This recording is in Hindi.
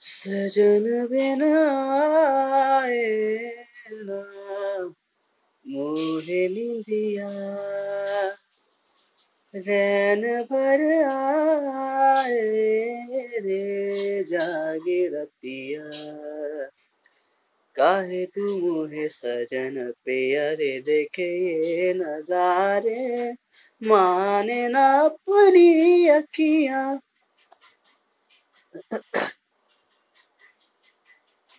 सजन बिन आए ना मोहे निंदिया रैन भर आए रे जागे रतिया काहे तू मोहे सजन प्यारे देखे ये नजारे माने ना अपनी अखियाँ।